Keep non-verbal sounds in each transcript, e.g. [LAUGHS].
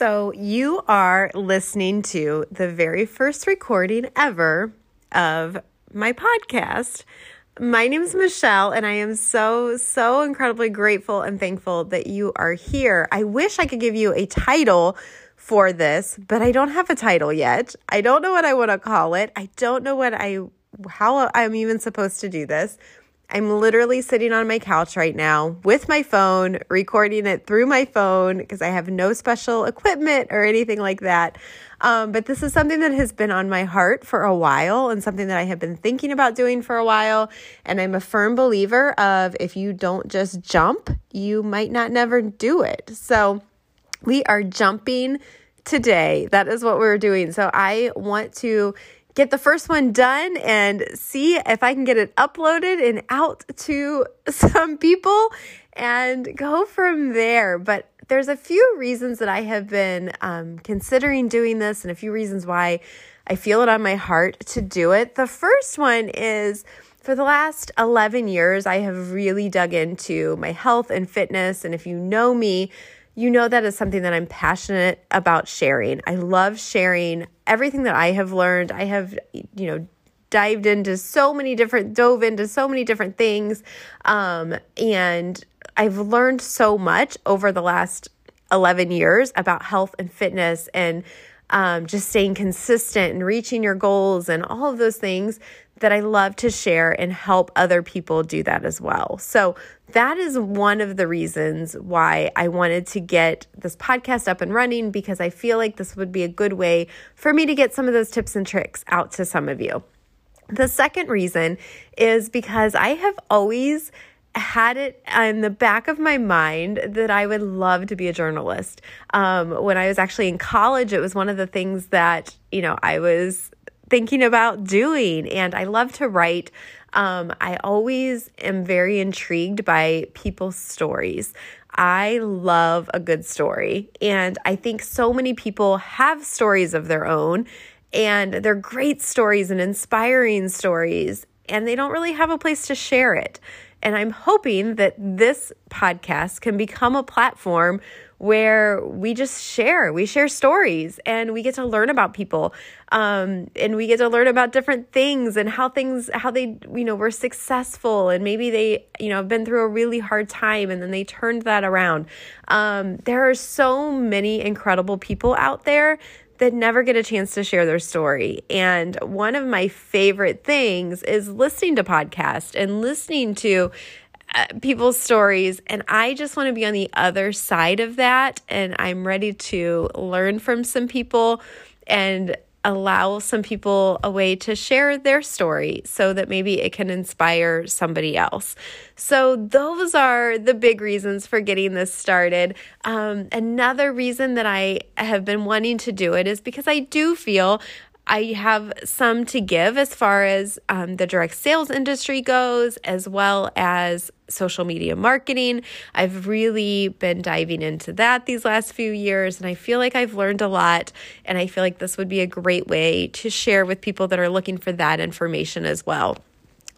So, you are listening to the very first recording ever of my podcast. My name is Michelle, and I am so, so incredibly grateful and thankful that you are here. I wish I could give you a title for this, but I don't have a title yet. I don't know what I want to call it. I don't know what I how I'm even supposed to do this. I'm literally sitting on my couch right now with my phone, recording it through my phone because I have no special equipment or anything like that. Um, but this is something that has been on my heart for a while and something that I have been thinking about doing for a while. And I'm a firm believer of if you don't just jump, you might not never do it. So we are jumping today. That is what we're doing. So I want to get the first one done and see if I can get it uploaded and out to [LAUGHS] some people and go from there. But there's a few reasons that I have been um, considering doing this and a few reasons why I feel it on my heart to do it. The first one is for the last 11 years, I have really dug into my health and fitness. And if you know me, you know that is something that I'm passionate about sharing. I love sharing everything that I have learned. I have, you know, dived into so many different, dove into so many different things. Um, and I've learned so much over the last 11 years about health and fitness and um, just staying consistent and reaching your goals and all of those things that I love to share and help other people do that as well. So, that is one of the reasons why I wanted to get this podcast up and running because I feel like this would be a good way for me to get some of those tips and tricks out to some of you. The second reason is because I have always had it in the back of my mind that I would love to be a journalist. Um, when I was actually in college, it was one of the things that, you know, I was thinking about doing. And I love to write. Um, I always am very intrigued by people's stories. I love a good story. And I think so many people have stories of their own, and they're great stories and inspiring stories, and they don't really have a place to share it. And I'm hoping that this podcast can become a platform where we just share, we share stories and we get to learn about people. Um, and we get to learn about different things and how things, how they, you know, were successful and maybe they, you know, have been through a really hard time and then they turned that around. Um, there are so many incredible people out there that never get a chance to share their story. And one of my favorite things is listening to podcasts and listening to uh, people's stories. And I just want to be on the other side of that. And I'm ready to learn from some people and allow some people a way to share their story so that maybe it can inspire somebody else. So, those are the big reasons for getting this started. Um, another reason that I have been wanting to do it is because I do feel I have some to give as far as um, the direct sales industry goes, as well as social media marketing. I've really been diving into that these last few years, and I feel like I've learned a lot. And I feel like this would be a great way to share with people that are looking for that information as well.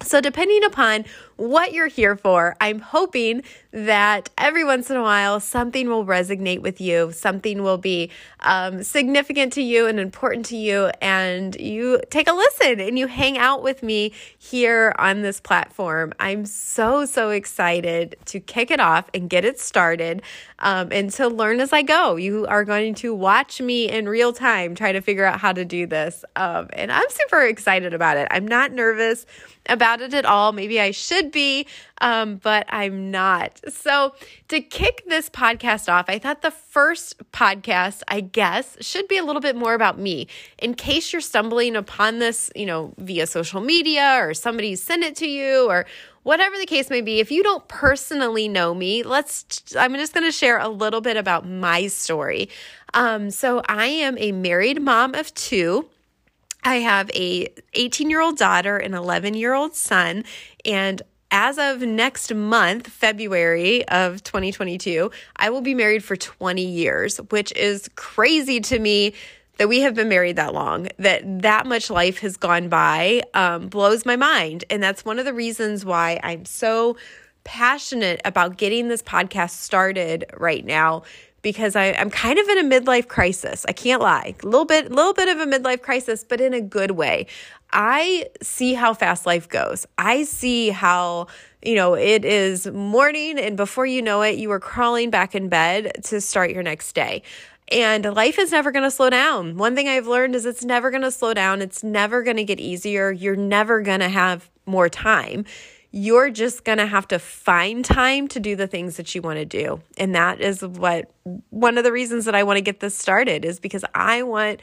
So, depending upon what you're here for, I'm hoping that every once in a while something will resonate with you, something will be um, significant to you and important to you, and you take a listen and you hang out with me here on this platform. I'm so, so excited to kick it off and get it started um, and to learn as I go. You are going to watch me in real time try to figure out how to do this. Um, and I'm super excited about it. I'm not nervous about it at all. Maybe I should be, um, but I'm not. So, to kick this podcast off, I thought the first podcast, I guess, should be a little bit more about me. In case you're stumbling upon this, you know, via social media or somebody sent it to you or whatever the case may be, if you don't personally know me, let's, I'm just going to share a little bit about my story. Um, so, I am a married mom of two. I have a 18 year old daughter, an 11 year old son, and as of next month, February of 2022, I will be married for 20 years, which is crazy to me that we have been married that long, that that much life has gone by, um, blows my mind. And that's one of the reasons why I'm so passionate about getting this podcast started right now because I, I'm kind of in a midlife crisis. I can't lie. A little bit, little bit of a midlife crisis, but in a good way. I see how fast life goes. I see how, you know, it is morning and before you know it, you are crawling back in bed to start your next day. And life is never going to slow down. One thing I've learned is it's never going to slow down. It's never going to get easier. You're never going to have more time. You're just going to have to find time to do the things that you want to do. And that is what one of the reasons that I want to get this started is because I want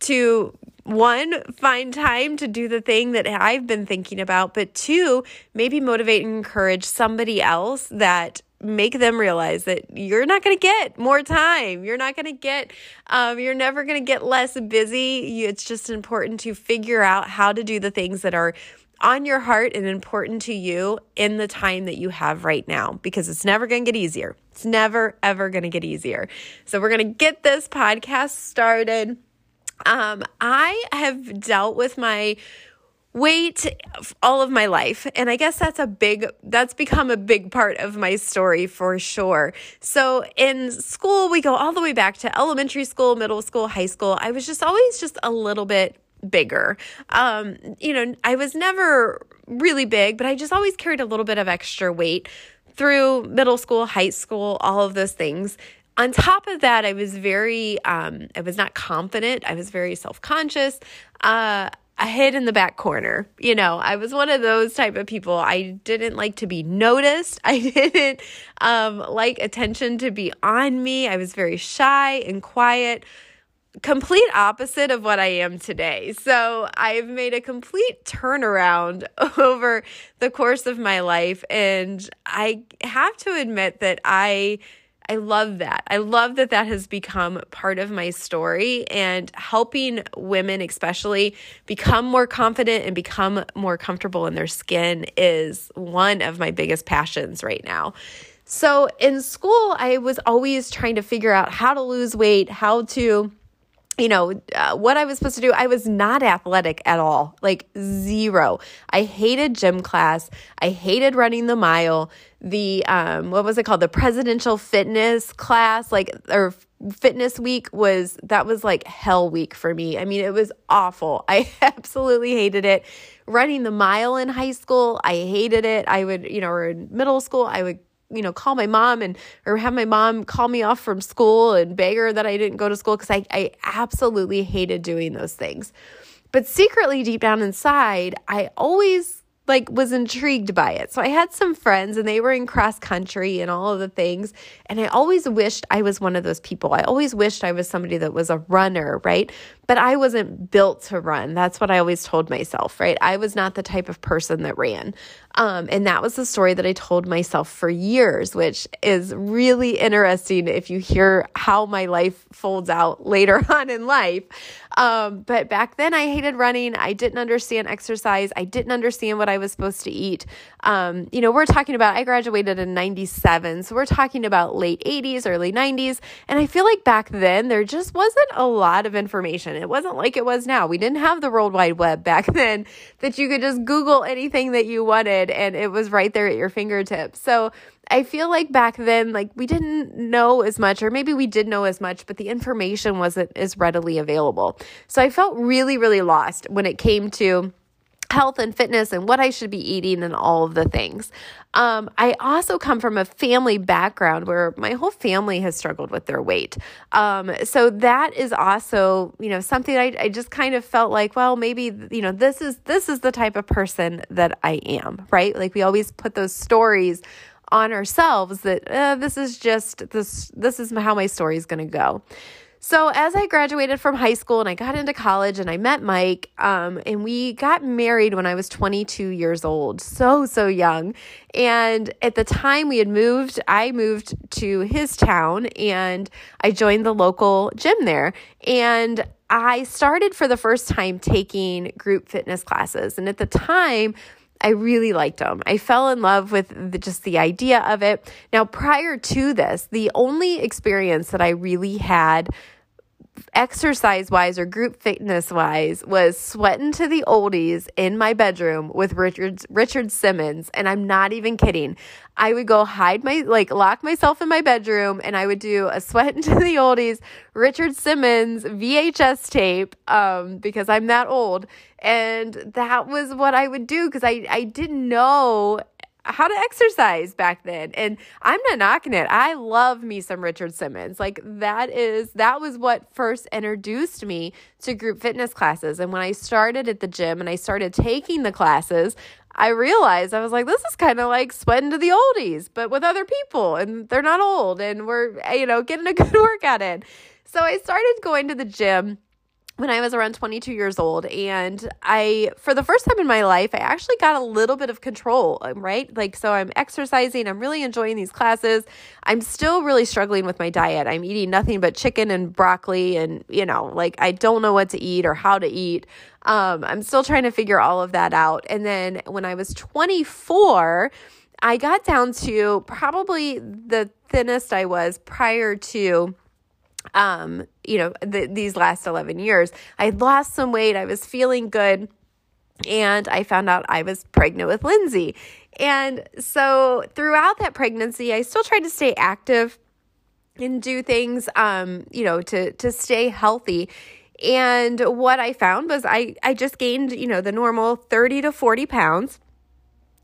to one, find time to do the thing that I've been thinking about, but two, maybe motivate and encourage somebody else that make them realize that you're not going to get more time. You're not going to get, um, you're never going to get less busy. It's just important to figure out how to do the things that are on your heart and important to you in the time that you have right now because it's never going to get easier. It's never, ever going to get easier. So, we're going to get this podcast started. Um, I have dealt with my weight all of my life and i guess that's a big that's become a big part of my story for sure. So in school we go all the way back to elementary school middle school high school. I was just always just a little bit bigger. Um you know i was never really big but i just always carried a little bit of extra weight through middle school high school all of those things on top of that, I was very, um, I was not confident. I was very self conscious. Uh, I hid in the back corner. You know, I was one of those type of people. I didn't like to be noticed. [LAUGHS] I didn't um, like attention to be on me. I was very shy and quiet, complete opposite of what I am today. So I've made a complete turnaround [LAUGHS] over the course of my life. And I have to admit that I I love that. I love that that has become part of my story and helping women, especially, become more confident and become more comfortable in their skin is one of my biggest passions right now. So in school, I was always trying to figure out how to lose weight, how to you know, uh, what I was supposed to do, I was not athletic at all, like zero. I hated gym class. I hated running the mile. The, um, what was it called? The presidential fitness class, like, or fitness week was, that was like hell week for me. I mean, it was awful. [LAUGHS] I absolutely hated it. Running the mile in high school, I hated it. I would, you know, or in middle school, I would you know, call my mom and or have my mom call me off from school and beg her that I didn't go to school because I, I absolutely hated doing those things. But secretly, deep down inside, I always like was intrigued by it. So I had some friends and they were in cross country and all of the things. And I always wished I was one of those people. I always wished I was somebody that was a runner, right? But I wasn't built to run. That's what I always told myself, right? I was not the type of person that ran. Um, and that was the story that I told myself for years, which is really interesting if you hear how my life folds out [LAUGHS] later on in life. Um, but back then, I hated running. I didn't understand exercise. I didn't understand what I was supposed to eat. Um, you know, we're talking about, I graduated in 97. So we're talking about late 80s, early 90s. And I feel like back then, there just wasn't a lot of information. It wasn't like it was now. We didn't have the World Wide Web back [LAUGHS] then that you could just Google anything that you wanted and it was right there at your fingertips. So I feel like back then, like we didn't know as much, or maybe we did know as much, but the information wasn't as readily available. So I felt really, really lost when it came to health and fitness and what I should be eating and all of the things. Um, I also come from a family background where my whole family has struggled with their weight. Um, so that is also, you know, something I, I just kind of felt like, well, maybe, you know, this is, this is the type of person that I am, right? Like we always put those stories on ourselves that uh, this is just this this is how my story is going to go so, as I graduated from high school and I got into college and I met Mike, um, and we got married when I was 22 years old, so, so young. And at the time we had moved, I moved to his town and I joined the local gym there. And I started for the first time taking group fitness classes. And at the time, I really liked them. I fell in love with the, just the idea of it. Now, prior to this, the only experience that I really had exercise wise or group fitness wise was sweating to the oldies in my bedroom with Richard Richard Simmons and I'm not even kidding. I would go hide my like lock myself in my bedroom and I would do a sweating [LAUGHS] to the oldies Richard Simmons VHS tape um because I'm that old and that was what I would do because I I didn't know how to exercise back then. And I'm not knocking it. I love me some Richard Simmons. Like that is that was what first introduced me to group fitness classes. And when I started at the gym and I started taking the classes, I realized I was like, this is kind of like sweating to the oldies, but with other people, and they're not old, and we're you know getting a [LAUGHS] good workout in. So I started going to the gym when I was around 22 years old. And I, for the first time in my life, I actually got a little bit of control, um, right? Like, so I'm exercising, I'm really enjoying these classes. I'm still really struggling with my diet. I'm eating nothing but chicken and broccoli, and, you know, like I don't know what to eat or how to eat. Um, I'm still trying to figure all of that out. And then when I was 24, I got down to probably the thinnest I was prior to um, you know, the, these last 11 years. I lost some weight. I was feeling good. And I found out I was pregnant with Lindsay. And so throughout that pregnancy, I still tried to stay active and do things, um, you know, to, to stay healthy. And what I found was I, I just gained, you know, the normal 30 to 40 pounds,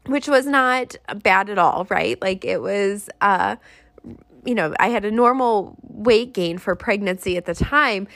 which was not bad at all, right? Like it was, uh, you know, I had a normal weight gain for pregnancy at the time.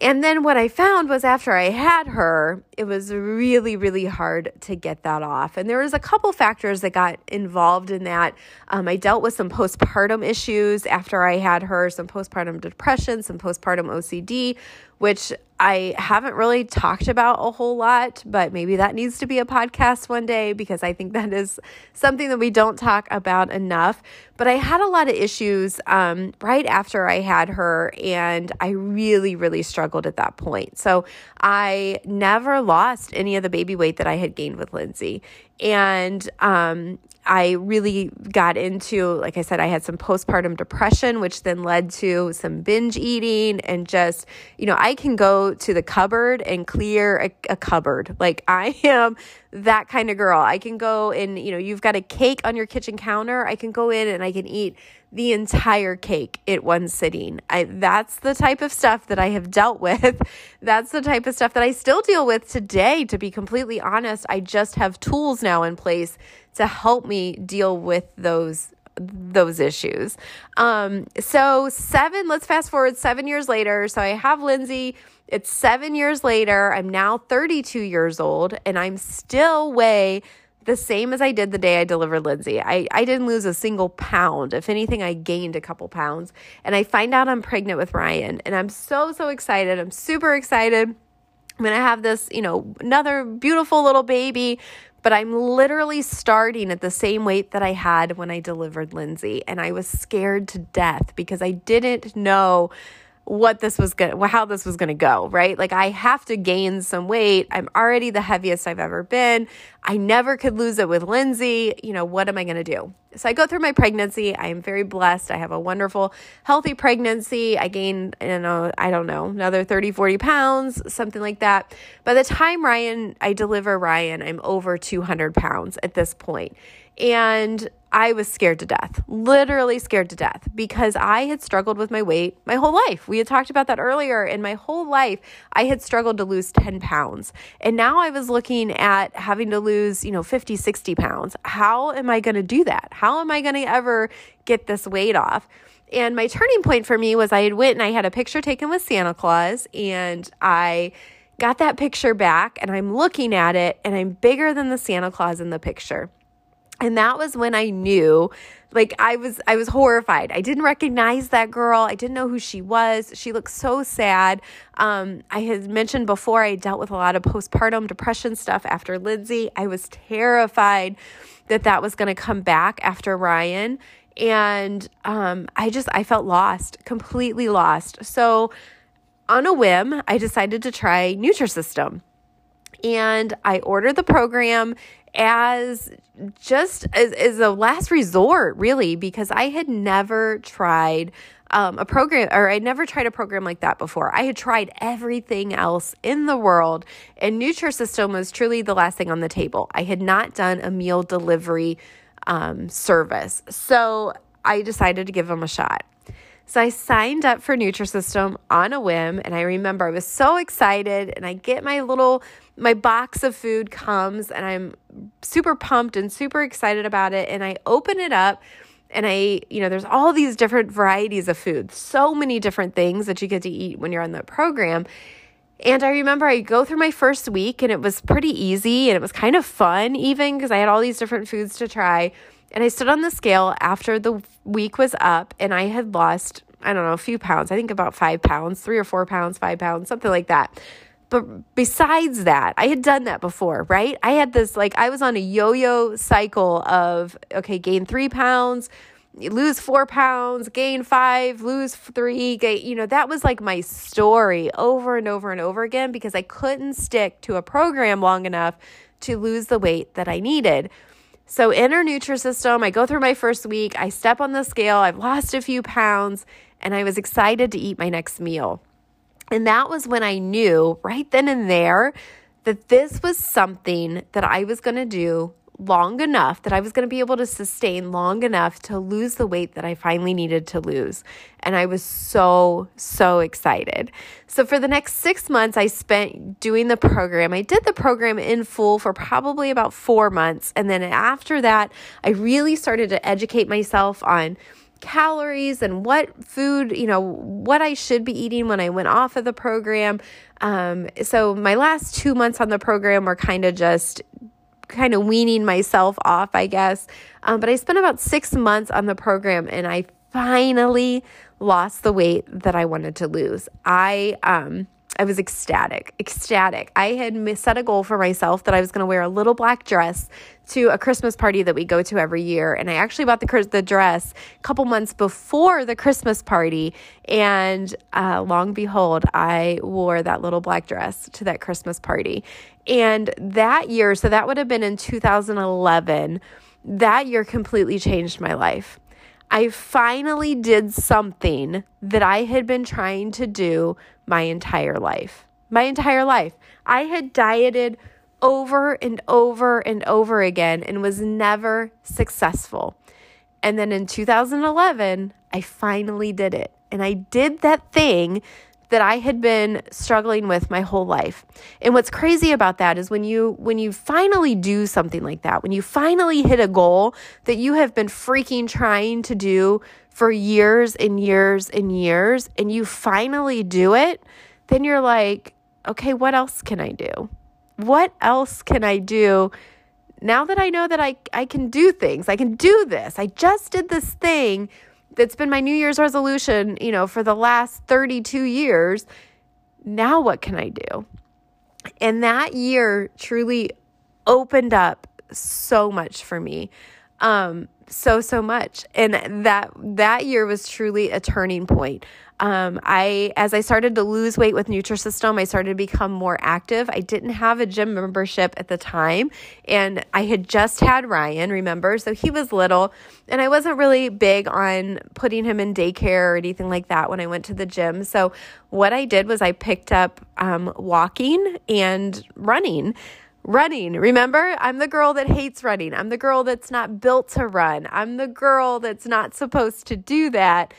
And then what I found was after I had her, it was really, really hard to get that off. And there was a couple factors that got involved in that. Um, I dealt with some postpartum issues after I had her, some postpartum depression, some postpartum OCD, which I haven't really talked about a whole lot, but maybe that needs to be a podcast one day because I think that is something that we don't talk about enough. But I had a lot of issues um, right after I had her, and I really, really struggled at that point. So I never lost any of the baby weight that I had gained with Lindsay. And um, I really got into, like I said, I had some postpartum depression, which then led to some binge eating and just, you know, I can go to the cupboard and clear a, a cupboard. Like I am that kind of girl. I can go and, you know, you've got a cake on your kitchen counter. I can go in and I can eat the entire cake at one sitting. I, that's the type of stuff that I have dealt with. [LAUGHS] That's the type of stuff that I still deal with today, to be completely honest. I just have tools now in place to help me deal with those those issues. Um, so seven, let's fast forward seven years later. So I have Lindsay. It's seven years later. I'm now 32 years old and I'm still weigh the same as I did the day I delivered Lindsay. I, I didn't lose a single pound. If anything, I gained a couple pounds. And I find out I'm pregnant with Ryan. And I'm so, so excited. I'm super excited. I'm going to have this, you know, another beautiful little baby. But I'm literally starting at the same weight that I had when I delivered Lindsay. And I was scared to death because I didn't know what this was going how this was going to go, right? Like I have to gain some weight. I'm already the heaviest I've ever been. I never could lose it with Lindsay. You know, what am I going to do? So I go through my pregnancy. I am very blessed. I have a wonderful, healthy pregnancy. I gained, you know, I don't know, another 30, 40 pounds, something like that. By the time Ryan, I deliver Ryan, I'm over 200 pounds at this point. And I was scared to death, literally scared to death, because I had struggled with my weight my whole life. We had talked about that earlier. In my whole life, I had struggled to lose 10 pounds. And now I was looking at having to lose, you know, 50, 60 pounds. How am I going to do that? How am I going to ever get this weight off? And my turning point for me was I had went and I had a picture taken with Santa Claus and I got that picture back and I'm looking at it and I'm bigger than the Santa Claus in the picture. And that was when I knew like I was I was horrified. I didn't recognize that girl. I didn't know who she was. She looked so sad. Um, I had mentioned before I dealt with a lot of postpartum depression stuff after Lindsay. I was terrified that that was going to come back after Ryan and um, I just I felt lost, completely lost. So on a whim, I decided to try Nutrisystem and I ordered the program as just as, as a last resort, really, because I had never tried um, a program, or I'd never tried a program like that before. I had tried everything else in the world, and Nutrisystem was truly the last thing on the table. I had not done a meal delivery um, service. So I decided to give them a shot. So I signed up for Nutrisystem on a whim, and I remember I was so excited, and I get my little my box of food comes, and I'm super pumped and super excited about it, and I open it up. And I, you know, there's all these different varieties of food, so many different things that you get to eat when you're on the program. And I remember I go through my first week and it was pretty easy and it was kind of fun, even because I had all these different foods to try. And I stood on the scale after the week was up and I had lost, I don't know, a few pounds. I think about five pounds, three or four pounds, five pounds, something like that. But besides that, I had done that before, right? I had this, like, I was on a yo yo cycle of, okay, gain three pounds, lose four pounds, gain five, lose three, gain, you know, that was like my story over and over and over again because I couldn't stick to a program long enough to lose the weight that I needed. So, in our Nutrisystem, I go through my first week, I step on the scale, I've lost a few pounds, and I was excited to eat my next meal. And that was when I knew right then and there that this was something that I was going to do long enough that I was going to be able to sustain long enough to lose the weight that I finally needed to lose. And I was so, so excited. So, for the next six months, I spent doing the program. I did the program in full for probably about four months. And then after that, I really started to educate myself on calories and what food, you know, what I should be eating when I went off of the program. Um, so my last two months on the program were kind of just kind of weaning myself off, I guess. Um, but I spent about six months on the program and I finally lost the weight that I wanted to lose. I, um, I was ecstatic, ecstatic. I had set a goal for myself that I was going to wear a little black dress to a Christmas party that we go to every year. And I actually bought the, the dress a couple months before the Christmas party. And uh, long behold, I wore that little black dress to that Christmas party. And that year, so that would have been in 2011, that year completely changed my life. I finally did something that I had been trying to do my entire life. My entire life. I had dieted over and over and over again and was never successful. And then in 2011, I finally did it. And I did that thing that I had been struggling with my whole life. And what's crazy about that is when you when you finally do something like that, when you finally hit a goal that you have been freaking trying to do for years and years and years and you finally do it, then you're like, okay, what else can I do? What else can I do? Now that I know that I, I can do things, I can do this. I just did this thing that's been my New Year's resolution, you know, for the last 32 years. Now what can I do? And that year truly opened up so much for me. Um, so so much and that that year was truly a turning point um, I as I started to lose weight with Nutrisystem, I started to become more active. I didn't have a gym membership at the time, and I had just had Ryan. Remember, so he was little, and I wasn't really big on putting him in daycare or anything like that when I went to the gym. So what I did was I picked up um, walking and running running. Remember, I'm the girl that hates running. I'm the girl that's not built to run. I'm the girl that's not supposed to do that.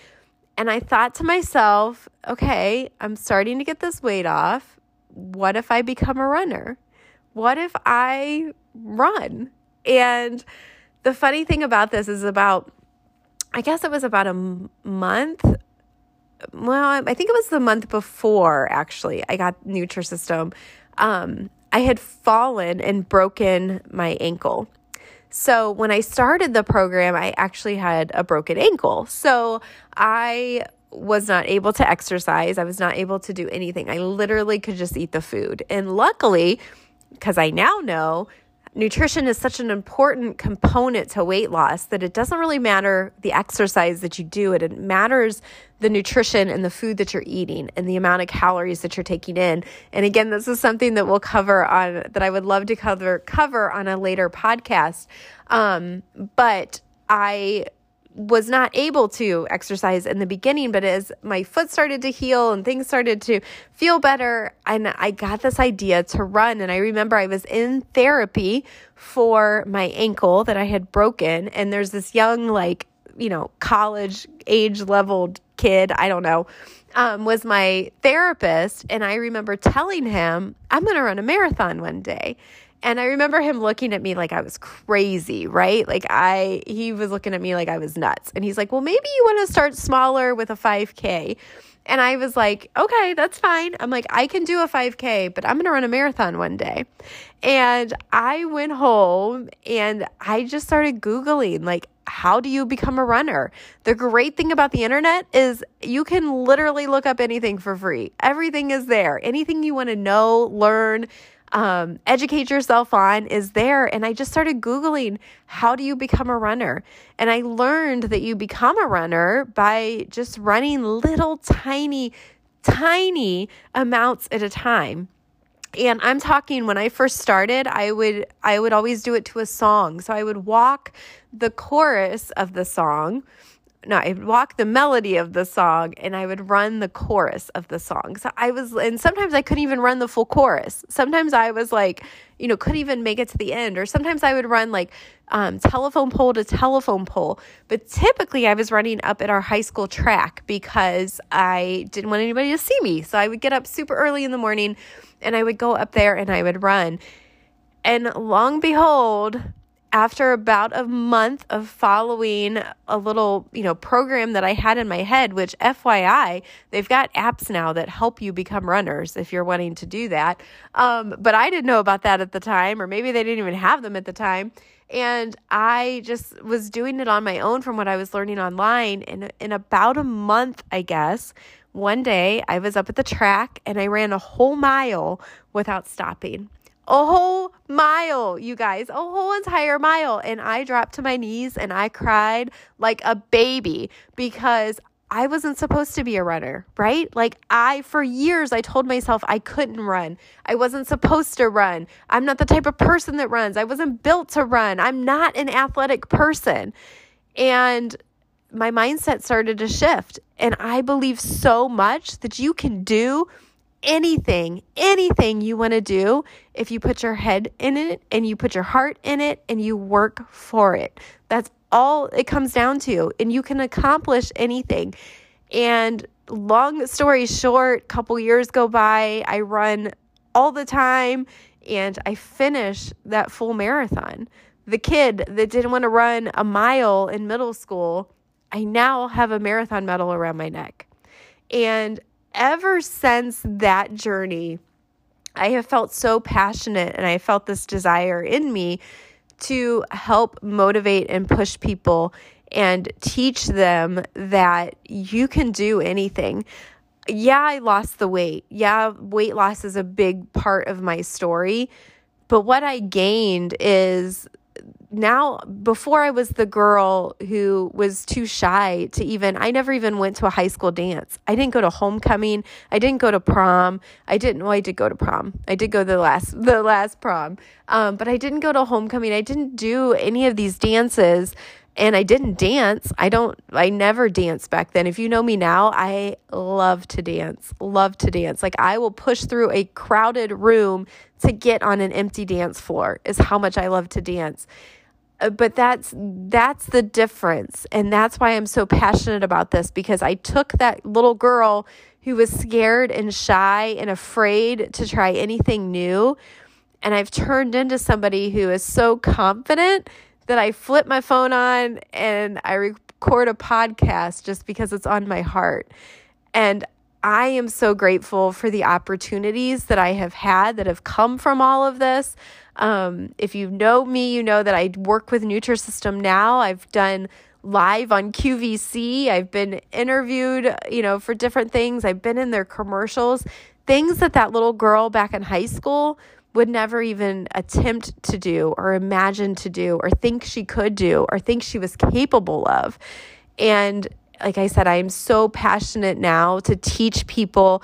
And I thought to myself, okay, I'm starting to get this weight off. What if I become a runner? What if I run? And the funny thing about this is about, I guess it was about a month. Well, I think it was the month before actually I got Nutrisystem. Um, I had fallen and broken my ankle. So when I started the program, I actually had a broken ankle. So I was not able to exercise. I was not able to do anything. I literally could just eat the food. And luckily, because I now know nutrition is such an important component to weight loss that it doesn't really matter the exercise that you do it, it matters the nutrition and the food that you're eating and the amount of calories that you're taking in. And again this is something that we'll cover on that i would love to cover cover on a later podcast. Um, but i was not able to exercise in the beginning, but as my foot started to heal and things started to feel better, and I got this idea to run. And I remember I was in therapy for my ankle that I had broken, and there's this young, like, you know, college age leveled kid, I don't know, um, was my therapist. And I remember telling him, I'm going to run a marathon one day. And I remember him looking at me like I was crazy, right? Like I, he was looking at me like I was nuts. And he's like, well, maybe you want to start smaller with a 5K. And I was like, okay, that's fine. I'm like, I can do a 5K, but I'm going to run a marathon one day. And I went home and I just started Googling, like, how do you become a runner? The great thing about the internet is you can literally look up anything for free. Everything is there. Anything you want to know, learn, um, educate yourself on is there. And I just started Googling, how do you become a runner? And I learned that you become a runner by just running little tiny, tiny amounts at a time. And I'm talking when I first started, I would I would always do it to a song. So I would walk the chorus of the song no, I'd walk the melody of the song and I would run the chorus of the song. So I was, and sometimes I couldn't even run the full chorus. Sometimes I was like, you know, couldn't even make it to the end. Or sometimes I would run like um, telephone pole to telephone pole. But typically I was running up at our high school track because I didn't want anybody to see me. So I would get up super early in the morning and I would go up there and I would run. And long behold, after about a month of following a little, you know, program that I had in my head, which FYI, they've got apps now that help you become runners if you're wanting to do that. Um, but I didn't know about that at the time, or maybe they didn't even have them at the time. And I just was doing it on my own from what I was learning online. And in about a month, I guess, one day I was up at the track and I ran a whole mile without stopping a whole mile, you guys, a whole entire mile. And I dropped to my knees and I cried like a baby because I wasn't supposed to be a runner, right? Like I, for years, I told myself I couldn't run. I wasn't supposed to run. I'm not the type of person that runs. I wasn't built to run. I'm not an athletic person. And my mindset started to shift. And I believe so much that you can do anything, anything you want to do if you put your head in it and you put your heart in it and you work for it. That's all it comes down to. And you can accomplish anything. And long story short, couple years go by, I run all the time and I finish that full marathon. The kid that didn't want to run a mile in middle school, I now have a marathon medal around my neck. And ever since that journey, I have felt so passionate and I felt this desire in me to help motivate and push people and teach them that you can do anything. Yeah, I lost the weight. Yeah, weight loss is a big part of my story. But what I gained is now before I was the girl who was too shy to even I never even went to a high school dance. I didn't go to homecoming. I didn't go to prom. I didn't well I did go to prom. I did go the last [LAUGHS] the last prom. Um, but I didn't go to homecoming. I didn't do any of these dances and I didn't dance. I don't I never danced back then. If you know me now, I love to dance. Love to dance. Like I will push through a crowded room to get on an empty dance floor. Is how much I love to dance. Uh, but that's that's the difference and that's why I'm so passionate about this because I took that little girl who was scared and shy and afraid to try anything new and I've turned into somebody who is so confident that I flip my phone on and I record a podcast just because it's on my heart. And I am so grateful for the opportunities that I have had that have come from all of this. Um, if you know me, you know that I work with Nutrisystem now. I've done live on QVC. I've been interviewed, you know, for different things. I've been in their commercials, things that that little girl back in high school would never even attempt to do or imagine to do or think she could do or think she was capable of. And like I said, I am so passionate now to teach people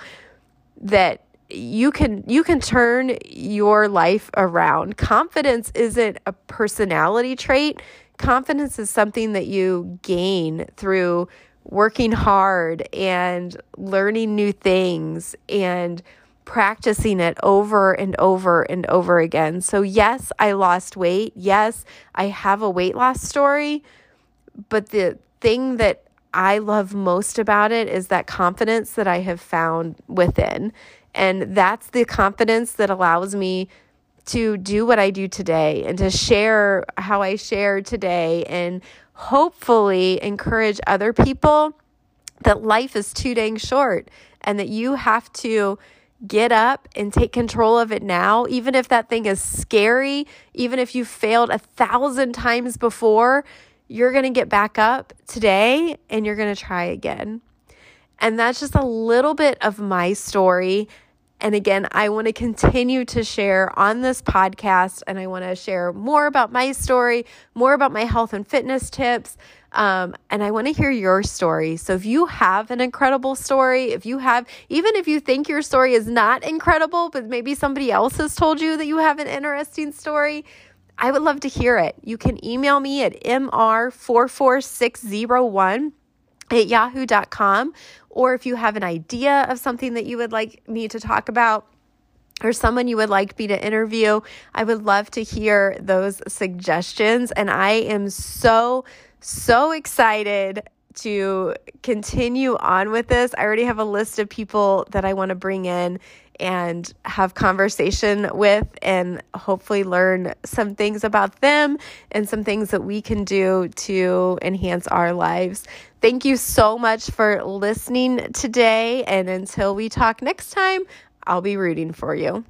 that you can you can turn your life around. Confidence isn't a personality trait. confidence is something that you gain through working hard and learning new things and practicing it over and over and over again. So, yes, I lost weight. Yes, I have a weight loss story. But the thing that I love most about it is that confidence that I have found within. And that's the confidence that allows me to do what I do today and to share how I share today and hopefully encourage other people that life is too dang short and that you have to get up and take control of it now, even if that thing is scary, even if you failed a thousand times before, you're going to get back up today and you're going to try again. And that's just a little bit of my story. And again, I want to continue to share on this podcast and I want to share more about my story, more about my health and fitness tips. Um, and I want to hear your story. So if you have an incredible story, if you have, even if you think your story is not incredible, but maybe somebody else has told you that you have an interesting story, I would love to hear it. You can email me at mr44601 at yahoo.com. Or if you have an idea of something that you would like me to talk about, or someone you would like me to interview, I would love to hear those suggestions. And I am so, so excited to continue on with this. I already have a list of people that I want to bring in and have conversation with and hopefully learn some things about them and some things that we can do to enhance our lives. Thank you so much for listening today and until we talk next time, I'll be rooting for you.